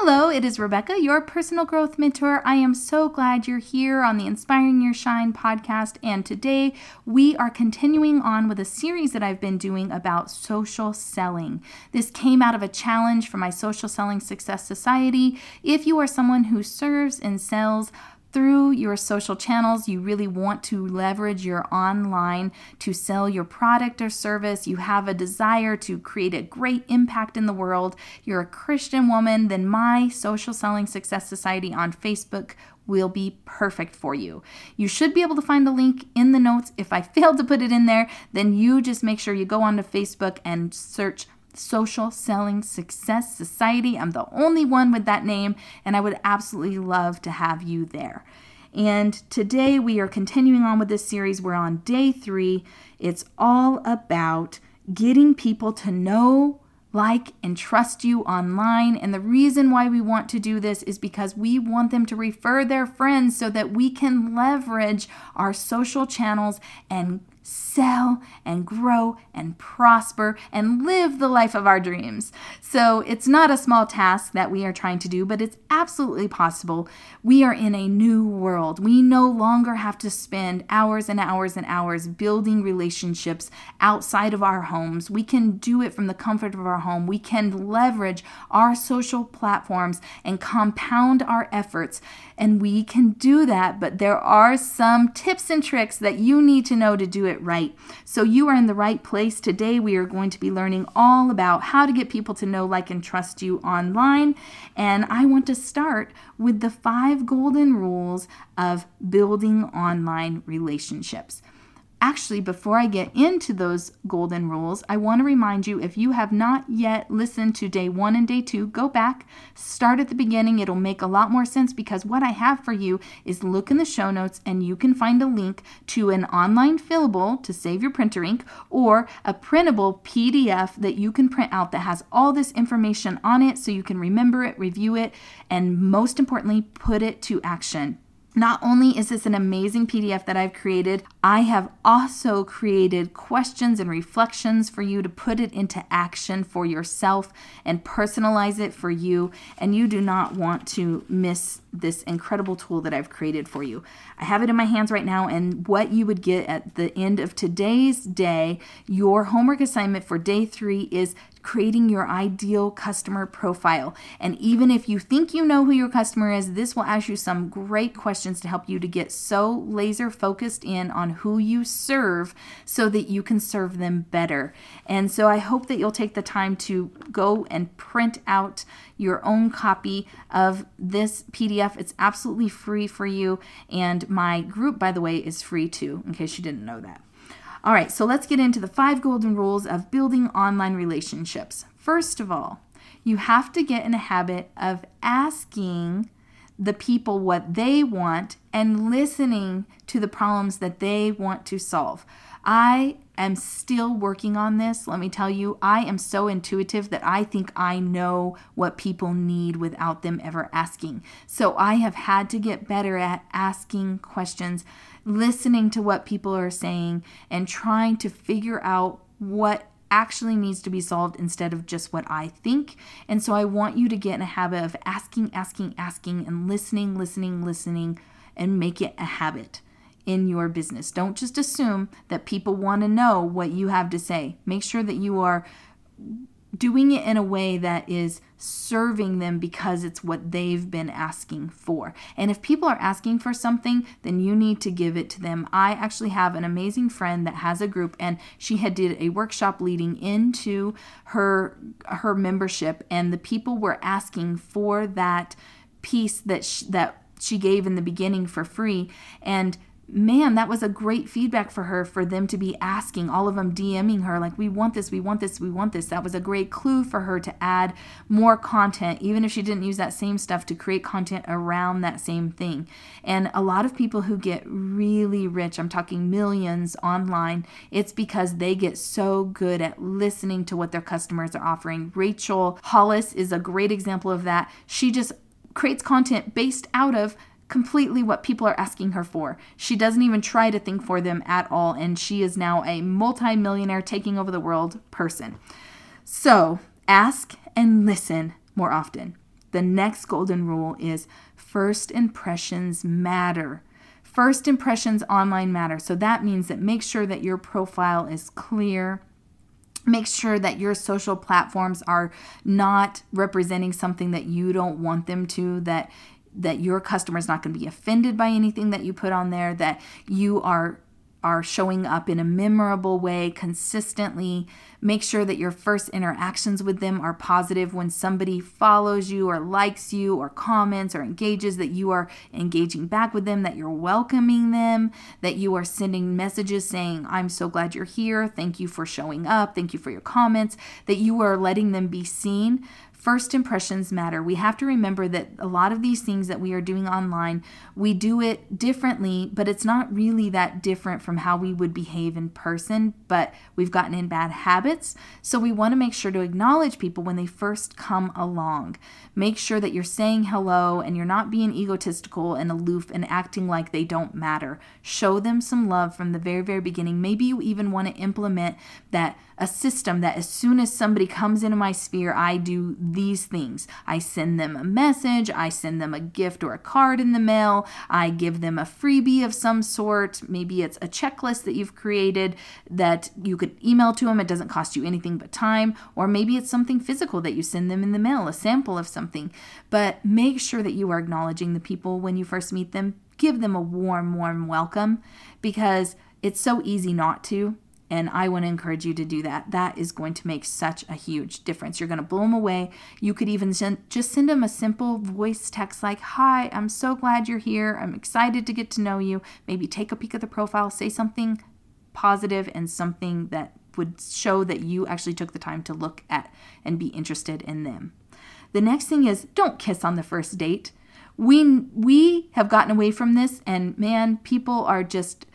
Hello, it is Rebecca, your personal growth mentor. I am so glad you're here on the Inspiring Your Shine podcast. And today we are continuing on with a series that I've been doing about social selling. This came out of a challenge for my Social Selling Success Society. If you are someone who serves and sells, through your social channels, you really want to leverage your online to sell your product or service, you have a desire to create a great impact in the world, you're a Christian woman, then my Social Selling Success Society on Facebook will be perfect for you. You should be able to find a link in the notes. If I failed to put it in there, then you just make sure you go onto Facebook and search Social Selling Success Society. I'm the only one with that name, and I would absolutely love to have you there. And today we are continuing on with this series. We're on day three. It's all about getting people to know, like, and trust you online. And the reason why we want to do this is because we want them to refer their friends so that we can leverage our social channels and sell and grow and prosper and live the life of our dreams. So it's not a small task that we are trying to do, but it's absolutely possible. We are in a new world. We no longer have to spend hours and hours and hours building relationships outside of our homes. We can do it from the comfort of our home. We can leverage our social platforms and compound our efforts. And we can do that, but there are some tips and tricks that you need to know to do it right. So you are in the right place. Today, we are going to be learning all about how to get people to know, like, and trust you online. And I want to start with the five golden rules of building online relationships. Actually, before I get into those golden rules, I want to remind you if you have not yet listened to day one and day two, go back, start at the beginning. It'll make a lot more sense because what I have for you is look in the show notes and you can find a link to an online fillable to save your printer ink or a printable PDF that you can print out that has all this information on it so you can remember it, review it, and most importantly, put it to action. Not only is this an amazing PDF that I've created, I have also created questions and reflections for you to put it into action for yourself and personalize it for you. And you do not want to miss this incredible tool that I've created for you. I have it in my hands right now, and what you would get at the end of today's day, your homework assignment for day three is creating your ideal customer profile. And even if you think you know who your customer is, this will ask you some great questions to help you to get so laser focused in on who you serve so that you can serve them better. And so I hope that you'll take the time to go and print out your own copy of this PDF. It's absolutely free for you. And my group, by the way, is free too, in case you didn't know that. All right, so let's get into the five golden rules of building online relationships. First of all, you have to get in a habit of asking the people what they want and listening to the problems that they want to solve. I am still working on this. Let me tell you, I am so intuitive that I think I know what people need without them ever asking. So I have had to get better at asking questions, listening to what people are saying, and trying to figure out what actually needs to be solved instead of just what I think. And so I want you to get in a habit of asking, asking, asking, and listening, listening, listening, and make it a habit in your business. Don't just assume that people want to know what you have to say. Make sure that you are doing it in a way that is serving them because it's what they've been asking for. And if people are asking for something, then you need to give it to them. I actually have an amazing friend that has a group and she had did a workshop leading into her her membership and the people were asking for that piece that that she gave in the beginning for free and man, that was a great feedback for her for them to be asking, all of them DMing her, like, we want this, we want this, we want this. That was a great clue for her to add more content, even if she didn't use that same stuff to create content around that same thing. And a lot of people who get really rich, I'm talking millions online, it's because they get so good at listening to what their customers are offering. Rachel Hollis is a great example of that. She just creates content based out of completely what people are asking her for. She doesn't even try to think for them at all, and she is now a multimillionaire taking over the world person. So ask and listen more often. the next golden rule is first impressions matter. First impressions online matter. So that means that make sure that your profile is clear. Make sure that your social platforms are not representing something that you don't want them to, that that your customer is not going to be offended by anything that you put on there, that you are are showing up in a memorable way consistently. Make sure that your first interactions with them are positive. When somebody follows you or likes you or comments or engages, that you are engaging back with them, that you're welcoming them, that you are sending messages saying, I'm so glad you're here. Thank you for showing up. Thank you for your comments, that you are letting them be seen First impressions matter. We have to remember that a lot of these things that we are doing online, we do it differently, but it's not really that different from how we would behave in person, but we've gotten in bad habits. So we want to make sure to acknowledge people when they first come along. Make sure that you're saying hello and you're not being egotistical and aloof and acting like they don't matter. Show them some love from the very, very beginning. Maybe you even want to implement that a system that as soon as somebody comes into my sphere, I do these things. I send them a message, I send them a gift or a card in the mail, I give them a freebie of some sort. Maybe it's a checklist that you've created that you could email to them. It doesn't cost you anything but time. Or maybe it's something physical that you send them in the mail, a sample of something. But make sure that you are acknowledging the people when you first meet them. Give them a warm, warm welcome because it's so easy not to. And I want to encourage you to do that. That is going to make such a huge difference. You're going to blow them away. You could even send, just send them a simple voice text like, Hi, I'm so glad you're here. I'm excited to get to know you. Maybe take a peek at the profile, say something positive and something that would show that you actually took the time to look at and be interested in them. The next thing is don't kiss on the first date. We we have gotten away from this and man, people are just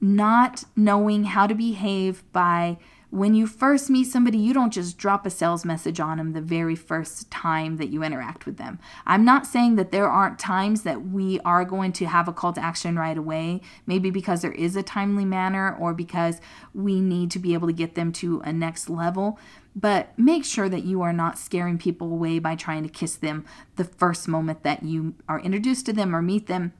not knowing how to behave by when you first meet somebody, you don't just drop a sales message on them the very first time that you interact with them. I'm not saying that there aren't times that we are going to have a call to action right away, maybe because there is a timely manner or because we need to be able to get them to a next level. But make sure that you are not scaring people away by trying to kiss them the first moment that you are introduced to them or meet them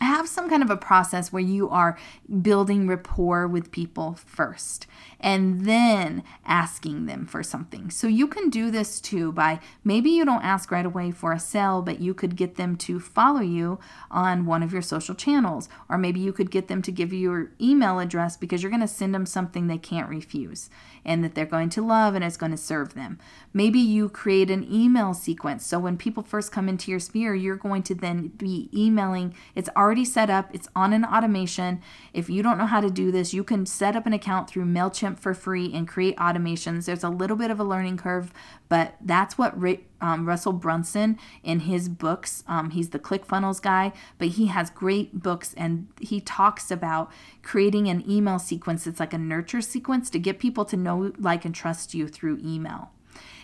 have some kind of a process where you are building rapport with people first and then asking them for something. So you can do this too by maybe you don't ask right away for a sale, but you could get them to follow you on one of your social channels, or maybe you could get them to give you your email address because you're going to send them something they can't refuse and that they're going to love and it's going to serve them. Maybe you create an email sequence. So when people first come into your sphere, you're going to then be emailing. It's already set up, it's on an automation. If you don't know how to do this, you can set up an account through MailChimp for free and create automations. There's a little bit of a learning curve, but that's what um, Russell Brunson in his books. Um, he's the ClickFunnels guy, but he has great books and he talks about creating an email sequence. It's like a nurture sequence to get people to know, like, and trust you through email.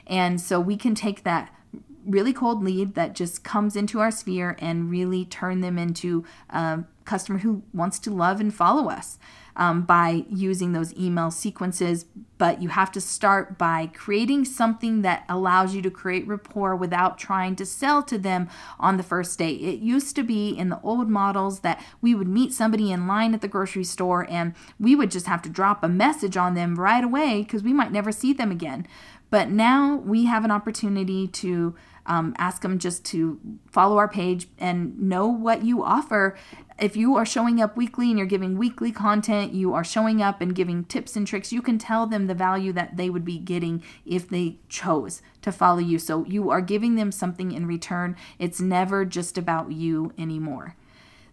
And so we can take that really cold lead that just comes into our sphere and really turn them into a customer who wants to love and follow us um, by using those email sequences. But you have to start by creating something that allows you to create rapport without trying to sell to them on the first day. It used to be in the old models that we would meet somebody in line at the grocery store and we would just have to drop a message on them right away because we might never see them again. But now we have an opportunity to um, ask them just to follow our page and know what you offer. If you are showing up weekly and you're giving weekly content, you are showing up and giving tips and tricks, you can tell them the value that they would be getting if they chose to follow you. So you are giving them something in return. It's never just about you anymore.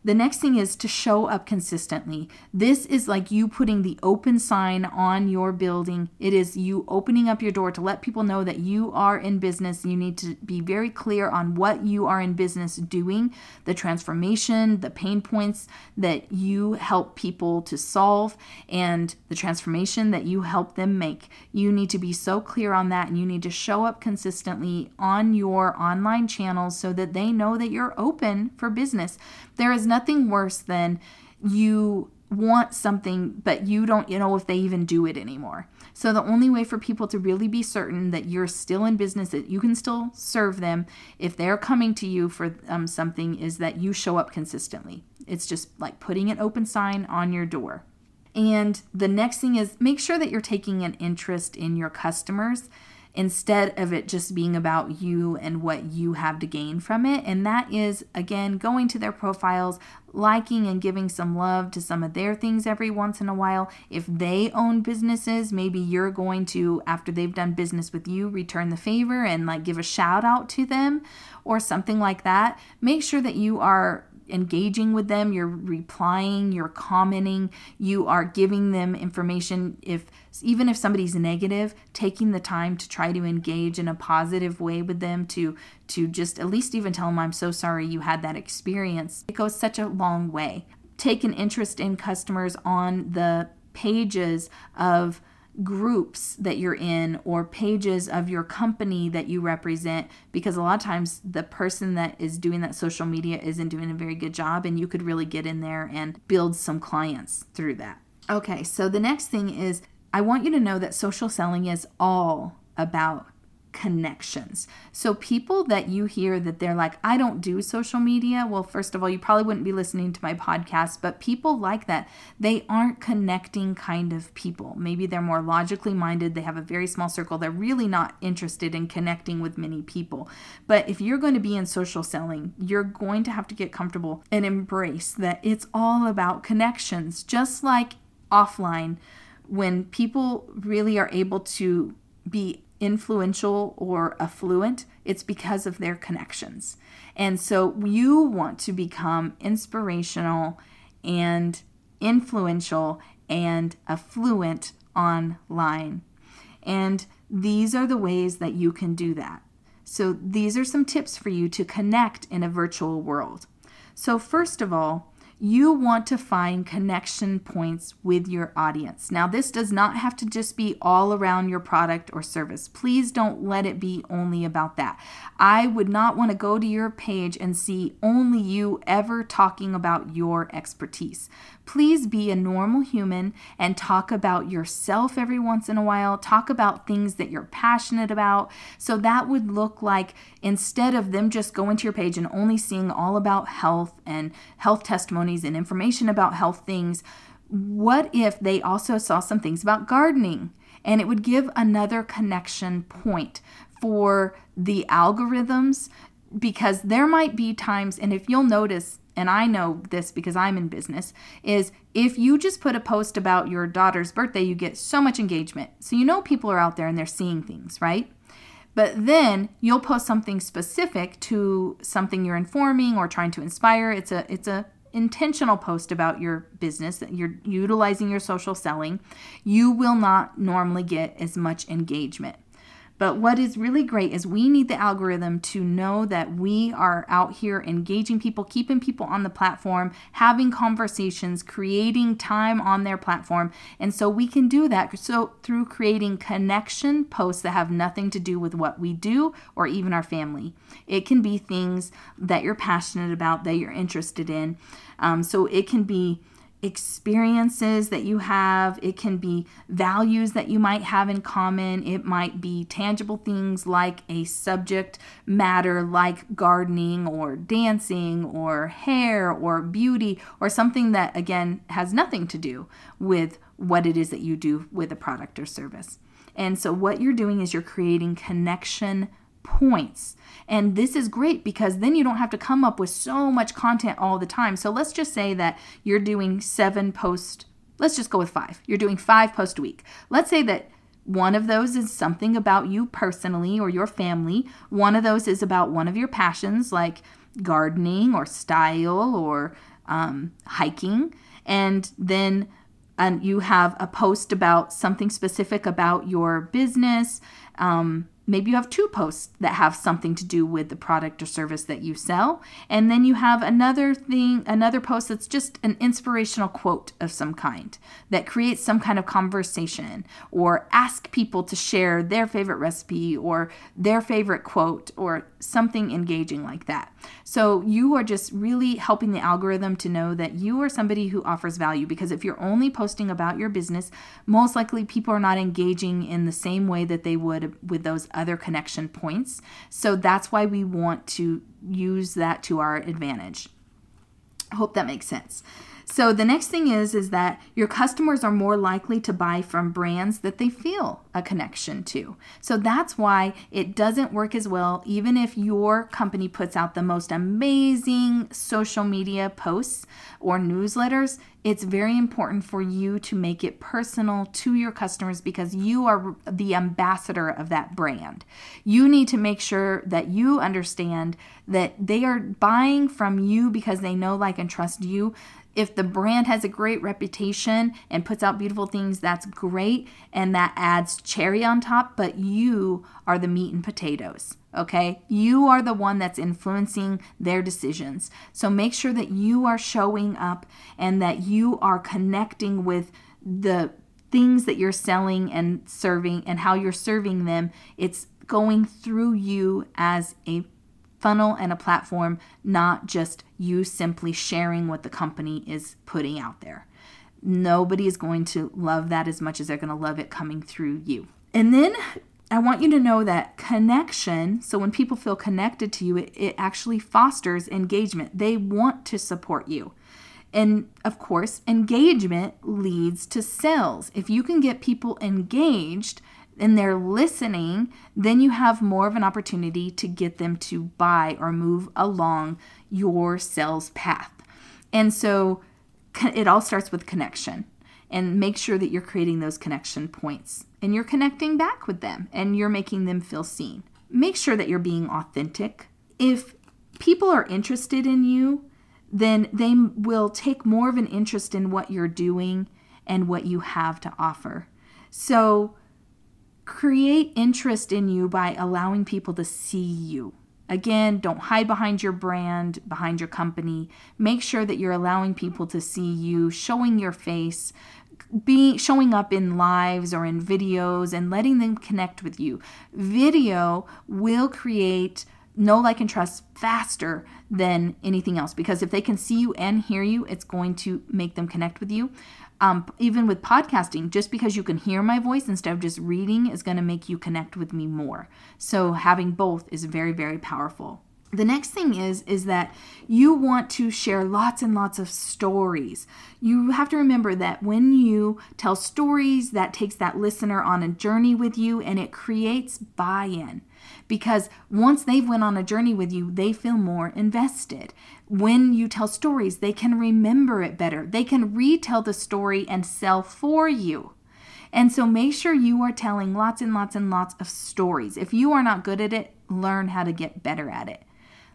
The next thing is to show up consistently. This is like you putting the open sign on your building. It is you opening up your door to let people know that you are in business. You need to be very clear on what you are in business doing, the transformation, the pain points that you help people to solve, and the transformation that you help them make. You need to be so clear on that, and you need to show up consistently on your online channels so that they know that you're open for business. There is nothing worse than you want something, but you don't you know if they even do it anymore. So the only way for people to really be certain that you're still in business, that you can still serve them if they're coming to you for um, something, is that you show up consistently. It's just like putting an open sign on your door. And the next thing is make sure that you're taking an interest in your customers instead of it just being about you and what you have to gain from it. And that is, again, going to their profiles, liking and giving some love to some of their things every once in a while. If they own businesses, maybe you're going to, after they've done business with you, return the favor and like give a shout out to them or something like that. Make sure that you are engaging with them, you're replying, you're commenting, you are giving them information if even if somebody's negative, taking the time to try to engage in a positive way with them to to just at least even tell them I'm so sorry you had that experience. It goes such a long way. Take an interest in customers on the pages of groups that you're in or pages of your company that you represent because a lot of times the person that is doing that social media isn't doing a very good job and you could really get in there and build some clients through that. Okay, so the next thing is I want you to know that social selling is all about connections. So, people that you hear that they're like, I don't do social media, well, first of all, you probably wouldn't be listening to my podcast, but people like that, they aren't connecting kind of people. Maybe they're more logically minded, they have a very small circle, they're really not interested in connecting with many people. But if you're going to be in social selling, you're going to have to get comfortable and embrace that it's all about connections, just like offline. When people really are able to be influential or affluent, it's because of their connections. And so you want to become inspirational and influential and affluent online. And these are the ways that you can do that. So, these are some tips for you to connect in a virtual world. So, first of all, you want to find connection points with your audience. Now, this does not have to just be all around your product or service. Please don't let it be only about that. I would not want to go to your page and see only you ever talking about your expertise. Please be a normal human and talk about yourself every once in a while. Talk about things that you're passionate about. So that would look like instead of them just going to your page and only seeing all about health and health testimonies and information about health things, what if they also saw some things about gardening? And it would give another connection point for the algorithms because there might be times, and if you'll notice, and I know this because I'm in business, is if you just put a post about your daughter's birthday, you get so much engagement. So you know people are out there and they're seeing things, right? But then you'll post something specific to something you're informing or trying to inspire. It's a it's a intentional post about your business that you're utilizing your social selling. You will not normally get as much engagement. But what is really great is we need the algorithm to know that we are out here engaging people, keeping people on the platform, having conversations, creating time on their platform. And so we can do that so through creating connection posts that have nothing to do with what we do or even our family. It can be things that you're passionate about, that you're interested in. Um, so it can be experiences that you have. It can be values that you might have in common. It might be tangible things like a subject matter like gardening or dancing or hair or beauty or something that, again, has nothing to do with what it is that you do with a product or service. And so, what you're doing is you're creating connection points. And this is great because then you don't have to come up with so much content all the time. So let's just say that you're doing seven posts. Let's just go with five. You're doing five posts a week. Let's say that one of those is something about you personally or your family. One of those is about one of your passions, like gardening or style or um, hiking. And then and you have a post about something specific about your business. Um, maybe you have two posts that have something to do with the product or service that you sell. And then you have another thing another post that's just an inspirational quote of some kind that creates some kind of conversation or ask people to share their favorite recipe or their favorite quote or something engaging like that. So you are just really helping the algorithm to know that you are somebody who offers value because if you're only posting about your business, most likely people are not engaging in the same way that they would with those other connection points. So that's why we want to use that to our advantage. I hope that makes sense. So the next thing is is that your customers are more likely to buy from brands that they feel a connection to. So that's why it doesn't work as well even if your company puts out the most amazing social media posts or newsletters. It's very important for you to make it personal to your customers because you are the ambassador of that brand. You need to make sure that you understand that they are buying from you because they know, like, and trust you if the brand has a great reputation and puts out beautiful things, that's great. And that adds cherry on top, but you are the meat and potatoes. Okay. You are the one that's influencing their decisions. So make sure that you are showing up and that you are connecting with the things that you're selling and serving and how you're serving them. It's going through you as a funnel and a platform, not just you simply sharing what the company is putting out there. Nobody is going to love that as much as they're going to love it coming through you. And then I want you to know that connection, so when people feel connected to you, it, it actually fosters engagement. They want to support you. And of course, engagement leads to sales. If you can get people engaged, and they're listening, then you have more of an opportunity to get them to buy or move along your sales path. And so it all starts with connection and make sure that you're creating those connection points and you're connecting back with them and you're making them feel seen. Make sure that you're being authentic. If people are interested in you, then they will take more of an interest in what you're doing and what you have to offer. So, create interest in you by allowing people to see you. Again, don't hide behind your brand, behind your company. Make sure that you're allowing people to see you, showing your face, being showing up in lives or in videos and letting them connect with you. Video will create know, like, and trust faster than anything else because if they can see you and hear you, it's going to make them connect with you. Um, even with podcasting, just because you can hear my voice instead of just reading is going to make you connect with me more. So having both is very, very powerful. The next thing is is that you want to share lots and lots of stories. You have to remember that when you tell stories that takes that listener on a journey with you and it creates buy-in because once they've went on a journey with you, they feel more invested. When you tell stories, they can remember it better. They can retell the story and sell for you. And so make sure you are telling lots and lots and lots of stories. If you are not good at it, learn how to get better at it.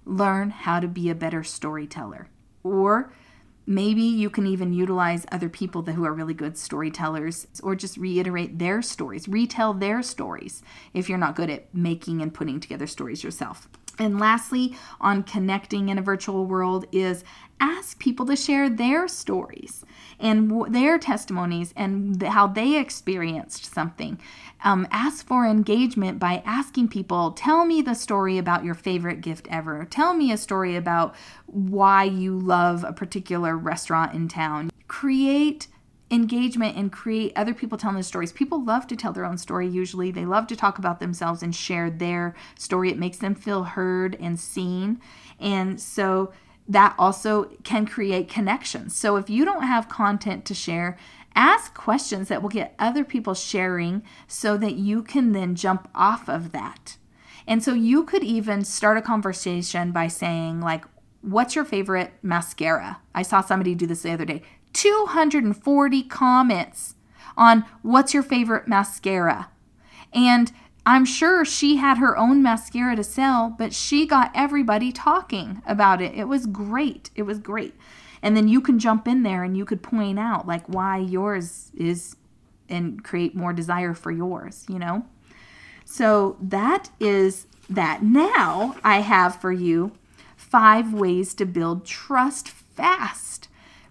Learn how to be a better storyteller. Or Maybe you can even utilize other people who are really good storytellers or just reiterate their stories, retell their stories if you're not good at making and putting together stories yourself. And lastly, on connecting in a virtual world is ask people to share their stories and w- their testimonies and th- how they experienced something. Um, ask for engagement by asking people, tell me the story about your favorite gift ever. Tell me a story about why you love a particular restaurant in town. Create engagement and create other people telling the stories. People love to tell their own story usually. They love to talk about themselves and share their story. It makes them feel heard and seen. And so that also can create connections. So if you don't have content to share, ask questions that will get other people sharing so that you can then jump off of that. And so you could even start a conversation by saying like what's your favorite mascara? I saw somebody do this the other day. 240 comments on what's your favorite mascara. And I'm sure she had her own mascara to sell, but she got everybody talking about it. It was great. It was great. And then you can jump in there and you could point out like why yours is and create more desire for yours, you know? So that is that. Now I have for you five ways to build trust fast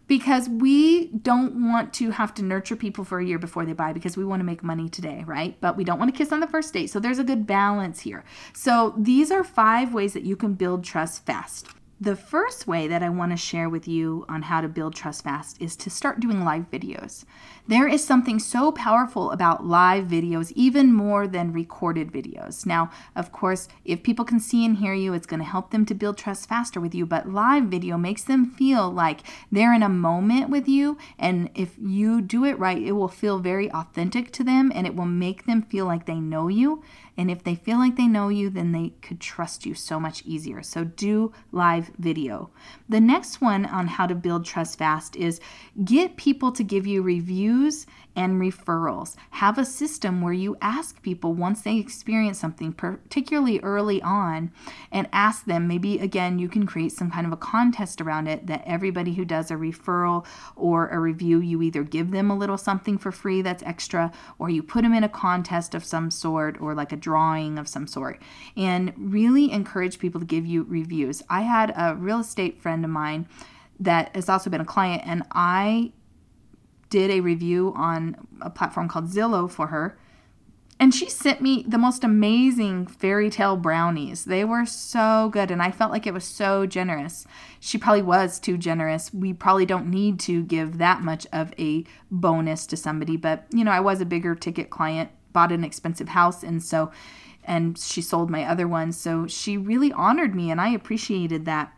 because we don't want to have to nurture people for a year before they buy because we want to make money today, right? But we don't want to kiss on the first date. So there's a good balance here. So these are five ways that you can build trust fast. The first way that I want to share with you on how to build trust fast is to start doing live videos. There is something so powerful about live videos, even more than recorded videos. Now, of course, if people can see and hear you, it's going to help them to build trust faster with you, but live video makes them feel like they're in a moment with you. And if you do it right, it will feel very authentic to them and it will make them feel like they know you. And if they feel like they know you, then they could trust you so much easier. So do live video. The next one on how to build trust fast is get people to give you reviews and referrals. Have a system where you ask people once they experience something, particularly early on, and ask them. Maybe again, you can create some kind of a contest around it that everybody who does a referral or a review, you either give them a little something for free that's extra, or you put them in a contest of some sort, or like a drawing of some sort, and really encourage people to give you reviews. I had a real estate friend of mine that has also been a client, and I did a review on a platform called Zillow for her. And she sent me the most amazing fairy tale brownies. They were so good, and I felt like it was so generous. She probably was too generous. We probably don't need to give that much of a bonus to somebody, but you know, I was a bigger ticket client, bought an expensive house, and so, and she sold my other one. So she really honored me, and I appreciated that.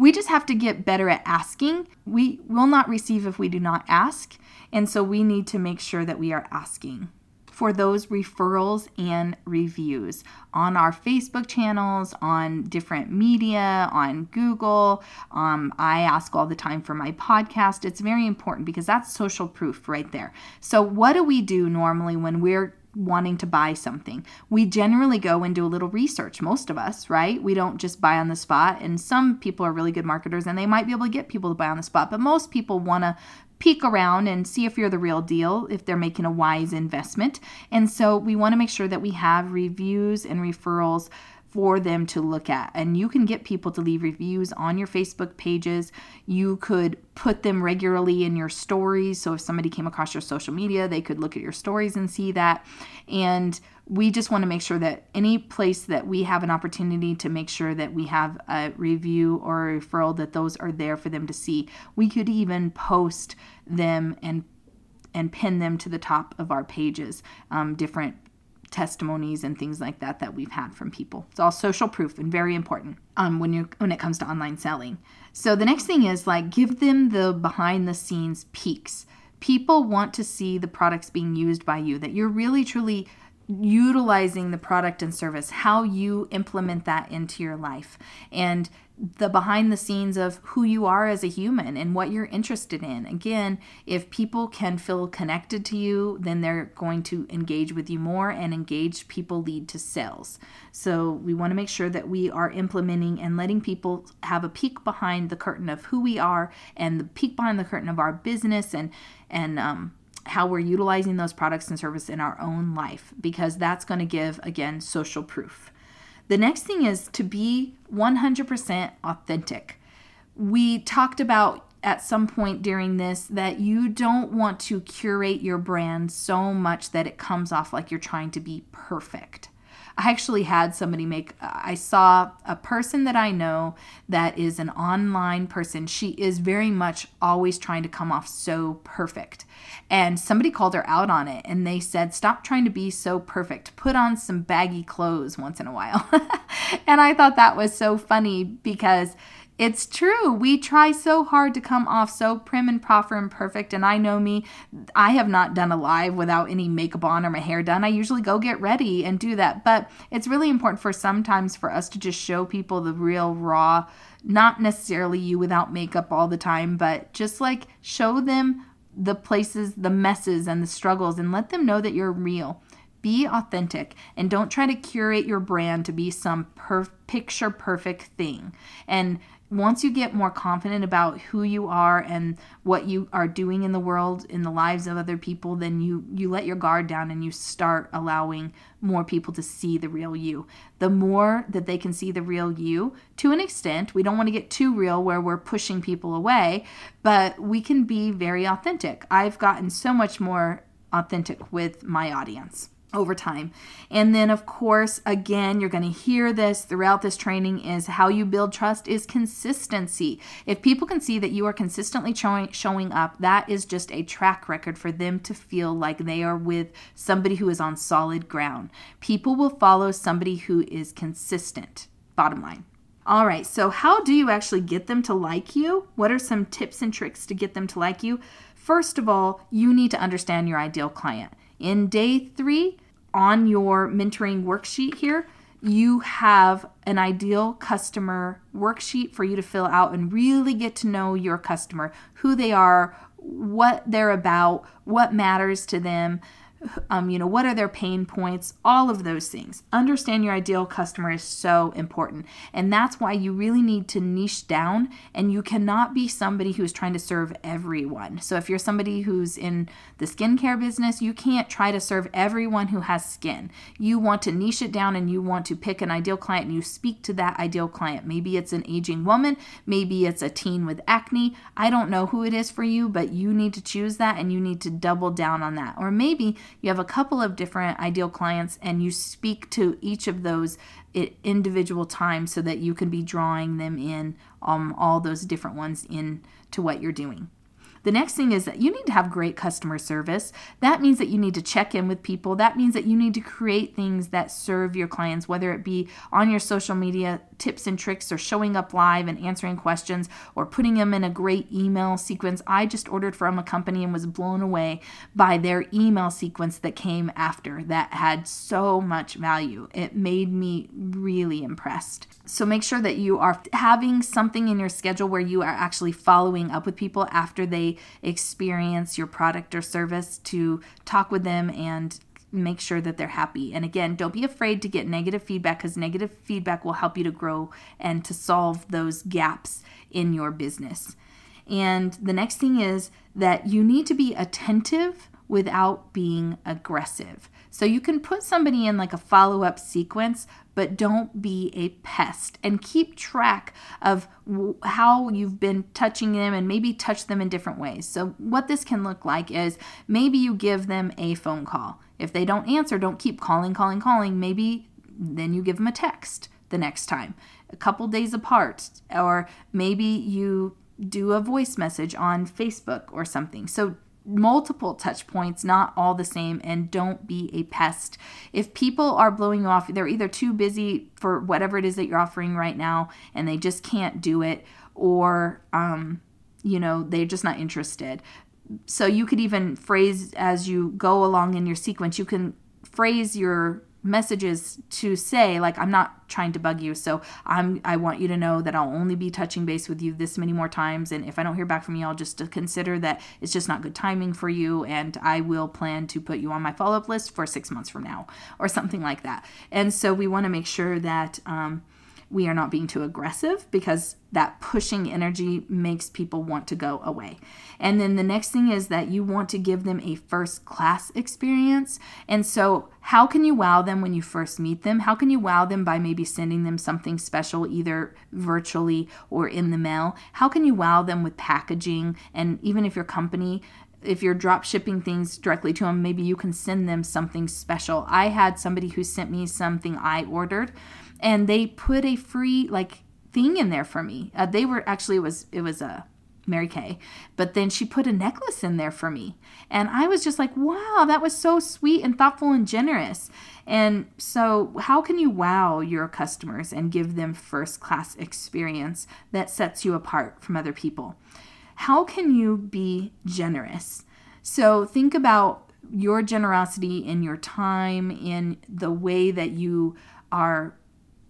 We just have to get better at asking. We will not receive if we do not ask. And so we need to make sure that we are asking for those referrals and reviews on our Facebook channels, on different media, on Google. Um, I ask all the time for my podcast. It's very important because that's social proof right there. So, what do we do normally when we're wanting to buy something. We generally go and do a little research, most of us, right? We don't just buy on the spot. And some people are really good marketers and they might be able to get people to buy on the spot, but most people want to peek around and see if you're the real deal, if they're making a wise investment. And so we want to make sure that we have reviews and referrals for them to look at. And you can get people to leave reviews on your Facebook pages. You could put them regularly in your stories. So if somebody came across your social media, they could look at your stories and see that. And we just want to make sure that any place that we have an opportunity to make sure that we have a review or a referral that those are there for them to see. We could even post them and and pin them to the top of our pages, um, different testimonies and things like that that we've had from people. It's all social proof and very important um, when you when it comes to online selling. So the next thing is like give them the behind the scenes peeks. People want to see the products being used by you that you're really truly utilizing the product and service, how you implement that into your life. And the behind the scenes of who you are as a human and what you're interested in. Again, if people can feel connected to you, then they're going to engage with you more, and engaged people lead to sales. So, we want to make sure that we are implementing and letting people have a peek behind the curtain of who we are and the peek behind the curtain of our business and, and, um, how we're utilizing those products and services in our own life because that's going to give again social proof. The next thing is to be 100% authentic. We talked about at some point during this that you don't want to curate your brand so much that it comes off like you're trying to be perfect. I actually had somebody make, I saw a person that I know that is an online person. She is very much always trying to come off so perfect. And somebody called her out on it and they said, Stop trying to be so perfect. Put on some baggy clothes once in a while. and I thought that was so funny because it's true. We try so hard to come off so prim and proper and perfect. And I know me, I have not done a live without any makeup on or my hair done. I usually go get ready and do that. But it's really important for sometimes for us to just show people the real raw, not necessarily you without makeup all the time, but just like show them the places, the messes, and the struggles and let them know that you're real. Be authentic and don't try to curate your brand to be some per- picture perfect thing. And once you get more confident about who you are and what you are doing in the world in the lives of other people then you you let your guard down and you start allowing more people to see the real you. The more that they can see the real you to an extent we don't want to get too real where we're pushing people away but we can be very authentic. I've gotten so much more authentic with my audience over time. And then, of course, again, you're going to hear this throughout this training is how you build trust is consistency. If people can see that you are consistently showing, showing up, that is just a track record for them to feel like they are with somebody who is on solid ground. People will follow somebody who is consistent, bottom line. All right, so how do you actually get them to like you? What are some tips and tricks to get them to like you? First of all, you need to understand your ideal client. In day three, on your mentoring worksheet here, you have an ideal customer worksheet for you to fill out and really get to know your customer, who they are, what they're about, what matters to them, um, you know, what are their pain points, all of those things. Understand your ideal customer is so important. And that's why you really need to niche down and you cannot be somebody who's trying to serve everyone. So if you're somebody who's in the skincare business, you can't try to serve everyone who has skin. You want to niche it down and you want to pick an ideal client and you speak to that ideal client. Maybe it's an aging woman, maybe it's a teen with acne. I don't know who it is for you, but you need to choose that and you need to double down on that. Or maybe you have a couple of different ideal clients and you speak to each of those individual times so that you can be drawing them in um, all those different ones in to what you're doing. The next thing is that you need to have great customer service. That means that you need to check in with people. That means that you need to create things that serve your clients, whether it be on your social media tips and tricks or showing up live and answering questions or putting them in a great email sequence. I just ordered from a company and was blown away by their email sequence that came after that had so much value. It made me really impressed. So make sure that you are having something in your schedule where you are actually following up with people after they experience your product or service to talk with them and make sure that they're happy. And again, don't be afraid to get negative feedback because negative feedback will help you to grow and to solve those gaps in your business. And the next thing is that you need to be attentive without being aggressive. So you can put somebody in like a follow up sequence, but don't be a pest and keep track of how you've been touching them and maybe touch them in different ways. So, what this can look like is maybe you give them a phone call. If they don't answer, don't keep calling, calling, calling. Maybe then you give them a text the next time, a couple days apart, or maybe you do a voice message on Facebook or something. So multiple touch points, not all the same, and don't be a pest. If people are blowing you off, they're either too busy for whatever it is that you're offering right now and they just can't do it, or, um, you know, they're just not interested. So you could even phrase as you go along in your sequence, you can phrase your messages to say like i'm not trying to bug you so i'm i want you to know that i'll only be touching base with you this many more times and if i don't hear back from you i'll just consider that it's just not good timing for you and i will plan to put you on my follow-up list for six months from now or something like that. And so we want to make sure that um, we are not being too aggressive because that pushing energy makes people want to go away. And then the next thing is that you want to give them a first class experience. And so, how can you wow them when you first meet them? How can you wow them by maybe sending them something special, either virtually or in the mail? How can you wow them with packaging? And even if your company if you're drop shipping things directly to them, maybe you can send them something special. I had somebody who sent me something I ordered and they put a free like thing in there for me. Uh, they were actually it was it was a Mary Kay, but then she put a necklace in there for me, and I was just like, wow, that was so sweet and thoughtful and generous. And so, how can you wow your customers and give them first class experience that sets you apart from other people? How can you be generous? So, think about your generosity in your time, in the way that you are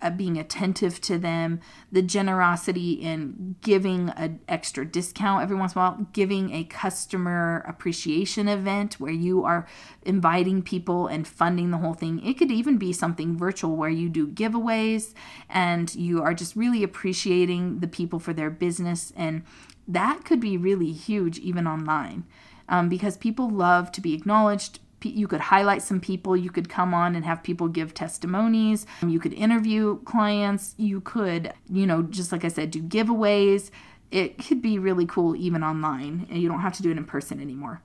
uh, being attentive to them, the generosity in giving an extra discount every once in a while, giving a customer appreciation event where you are inviting people and funding the whole thing. It could even be something virtual where you do giveaways and you are just really appreciating the people for their business. And that could be really huge even online um, because people love to be acknowledged you could highlight some people you could come on and have people give testimonies you could interview clients you could you know just like i said do giveaways. It could be really cool even online and you don't have to do it in person anymore.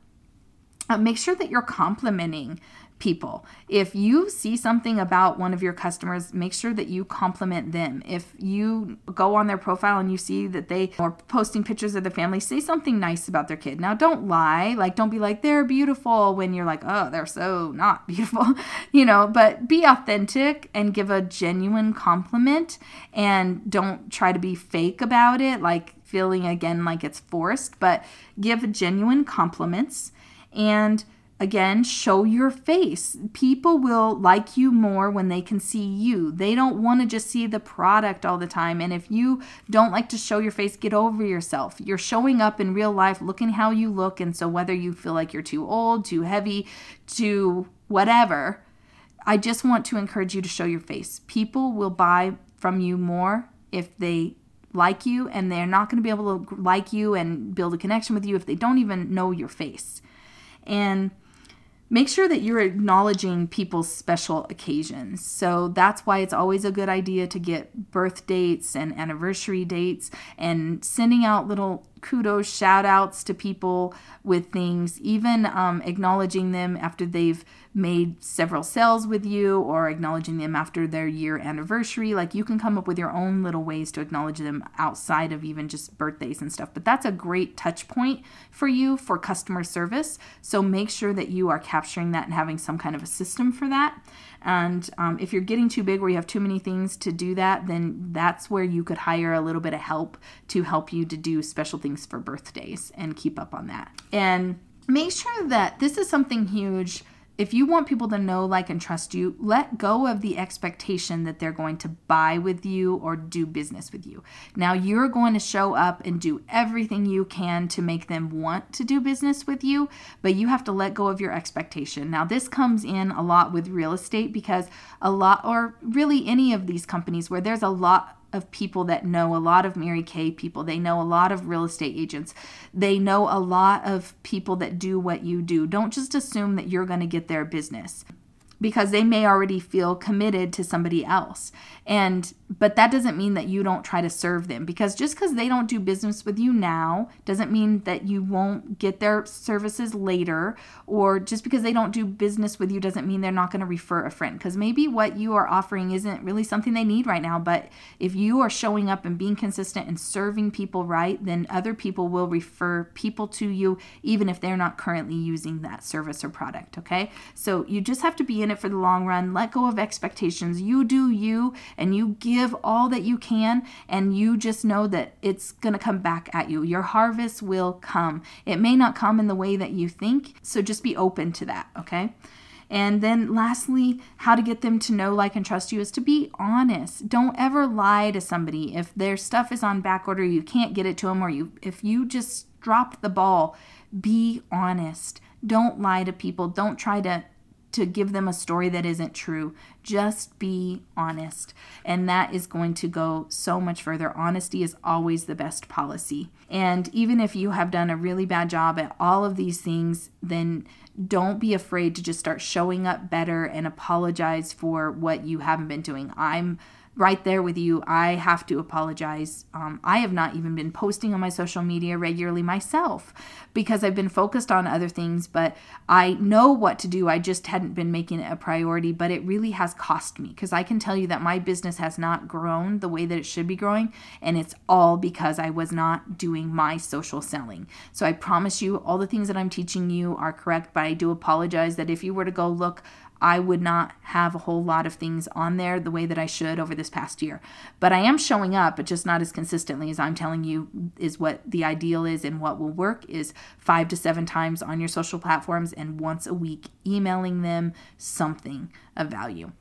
Uh, make sure that you're complimenting people. If you see something about one of your customers, make sure that you compliment them. If you go on their profile and you see that they are posting pictures of their family, say something nice about their kid. Now, don't lie. Like, don't be like, they're beautiful when you're like, oh, they're so not beautiful, you know, but be authentic and give a genuine compliment and don't try to be fake about it, like feeling again like it's forced, but give genuine compliments and Again, show your face. People will like you more when they can see you. They don't want to just see the product all the time. And if you don't like to show your face, get over yourself. You're showing up in real life looking how you look. And so, whether you feel like you're too old, too heavy, too whatever, I just want to encourage you to show your face. People will buy from you more if they like you, and they're not going to be able to like you and build a connection with you if they don't even know your face. And make sure that you're acknowledging people's special occasions. So that's why it's always a good idea to get birth dates and anniversary dates and sending out little kudos, shout outs to people with things, even um, acknowledging them after they've made several sales with you or acknowledging them after their year anniversary. Like you can come up with your own little ways to acknowledge them outside of even just birthdays and stuff. But that's a great touch point for you for customer service. So make sure that you are capturing that and having some kind of a system for that. And um, if you're getting too big where you have too many things to do that, then that's where you could hire a little bit of help to help you to do special things for birthdays and keep up on that. And make sure that this is something huge if you want people to know, like, and trust you, let go of the expectation that they're going to buy with you or do business with you. Now, you're going to show up and do everything you can to make them want to do business with you, but you have to let go of your expectation. Now, this comes in a lot with real estate because a lot, or really any of these companies where there's a lot of people that know a lot of Mary Kay people. They know a lot of real estate agents. They know a lot of people that do what you do. Don't just assume that you're going to get their business because they may already feel committed to somebody else. And but that doesn't mean that you don't try to serve them because just because they don't do business with you now doesn't mean that you won't get their services later or just because they don't do business with you doesn't mean they're not going to refer a friend because maybe what you are offering isn't really something they need right now but if you are showing up and being consistent and serving people right then other people will refer people to you even if they're not currently using that service or product okay? So you just have to be in it for the long run. Let go of expectations. You do you and you give give all that you can and you just know that it's going to come back at you. Your harvest will come. It may not come in the way that you think, so just be open to that, okay? And then lastly, how to get them to know, like, and trust you is to be honest. Don't ever lie to somebody. If their stuff is on back order, you can't get it to them, or you if you just dropped the ball, be honest. Don't lie to people. Don't try to to give them a story that isn't true. Just be honest. And that is going to go so much further. Honesty is always the best policy. And even if you have done a really bad job at all of these things, then don't be afraid to just start showing up better and apologize for what you haven't been doing. I'm right there with you. I have to apologize. Um, I have not even been posting on my social media regularly myself because I've been focused on other things, but I know what to do. I just hadn't been making it a priority, but it really has cost me because I can tell you that my business has not grown the way that it should be growing, and it's all because I was not doing my social selling. So I promise you, all the things that I'm teaching you are correct, but I do apologize that if you were to go look I would not have a whole lot of things on there the way that I should over this past year. But I am showing up, but just not as consistently as I'm telling you is what the ideal is and what will work is five to seven times on your social platforms and once a week emailing them something of value.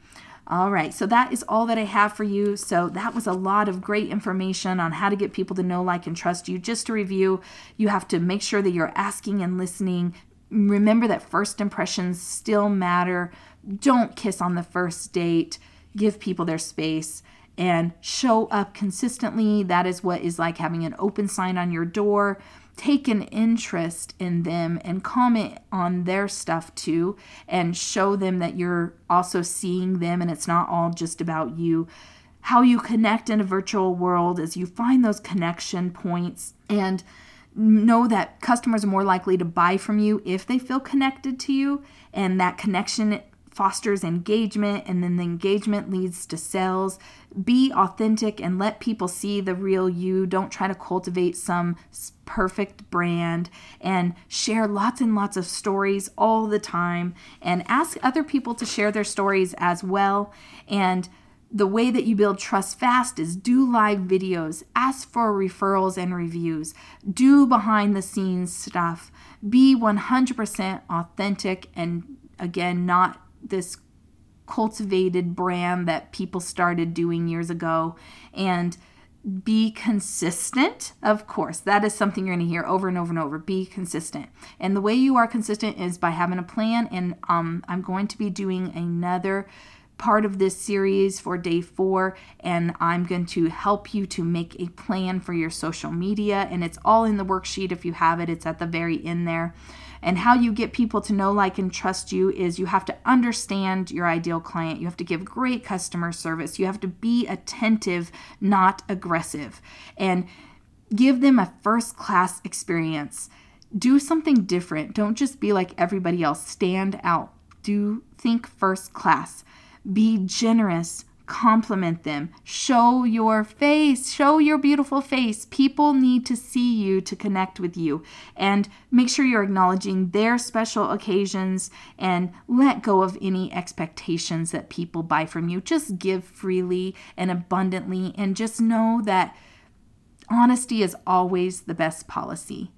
All right, so that is all that I have for you. So that was a lot of great information on how to get people to know, like, and trust you. Just to review, you have to make sure that you're asking and listening. Remember that first impressions still matter. Don't kiss on the first date. Give people their space and show up consistently. That is what is like having an open sign on your door take an interest in them and comment on their stuff too and show them that you're also seeing them and it's not all just about you how you connect in a virtual world is you find those connection points and know that customers are more likely to buy from you if they feel connected to you and that connection fosters engagement and then the engagement leads to sales be authentic and let people see the real you. Don't try to cultivate some perfect brand and share lots and lots of stories all the time and ask other people to share their stories as well. And the way that you build trust fast is do live videos, ask for referrals and reviews, do behind the scenes stuff, be 100% authentic and again, not this cultivated brand that people started doing years ago and be consistent. Of course, that is something you're going to hear over and over and over. Be consistent. And the way you are consistent is by having a plan. And um, I'm going to be doing another part of this series for day four, and I'm going to help you to make a plan for your social media. And it's all in the worksheet if you have it, it's at the very end there. And how you get people to know, like, and trust you is you have to understand your ideal client. You have to give great customer service. You have to be attentive, not aggressive. And give them a first class experience. Do something different. Don't just be like everybody else. Stand out. Do think first class. Be generous compliment them. Show your face. Show your beautiful face. People need to see you to connect with you. And make sure you're acknowledging their special occasions and let go of any expectations that people buy from you. Just give freely and abundantly and just know that honesty is always the best policy.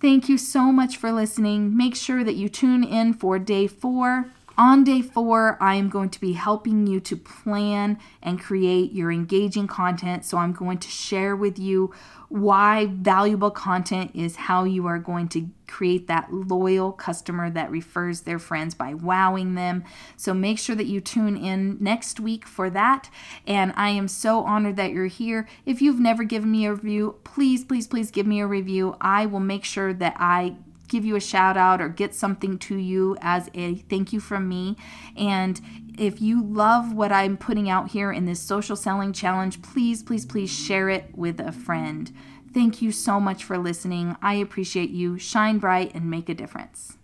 Thank you so much for listening. Make sure that you tune in for day four on day four, I am going to be helping you to plan and create your engaging content. So, I'm going to share with you why valuable content is how you are going to create that loyal customer that refers their friends by wowing them. So, make sure that you tune in next week for that. And I am so honored that you're here. If you've never given me a review, please, please, please give me a review. I will make sure that I give you a shout out or get something to you as a thank you from me. And if you love what I'm putting out here in this social selling challenge, please, please, please share it with a friend. Thank you so much for listening. I appreciate you. Shine bright and make a difference.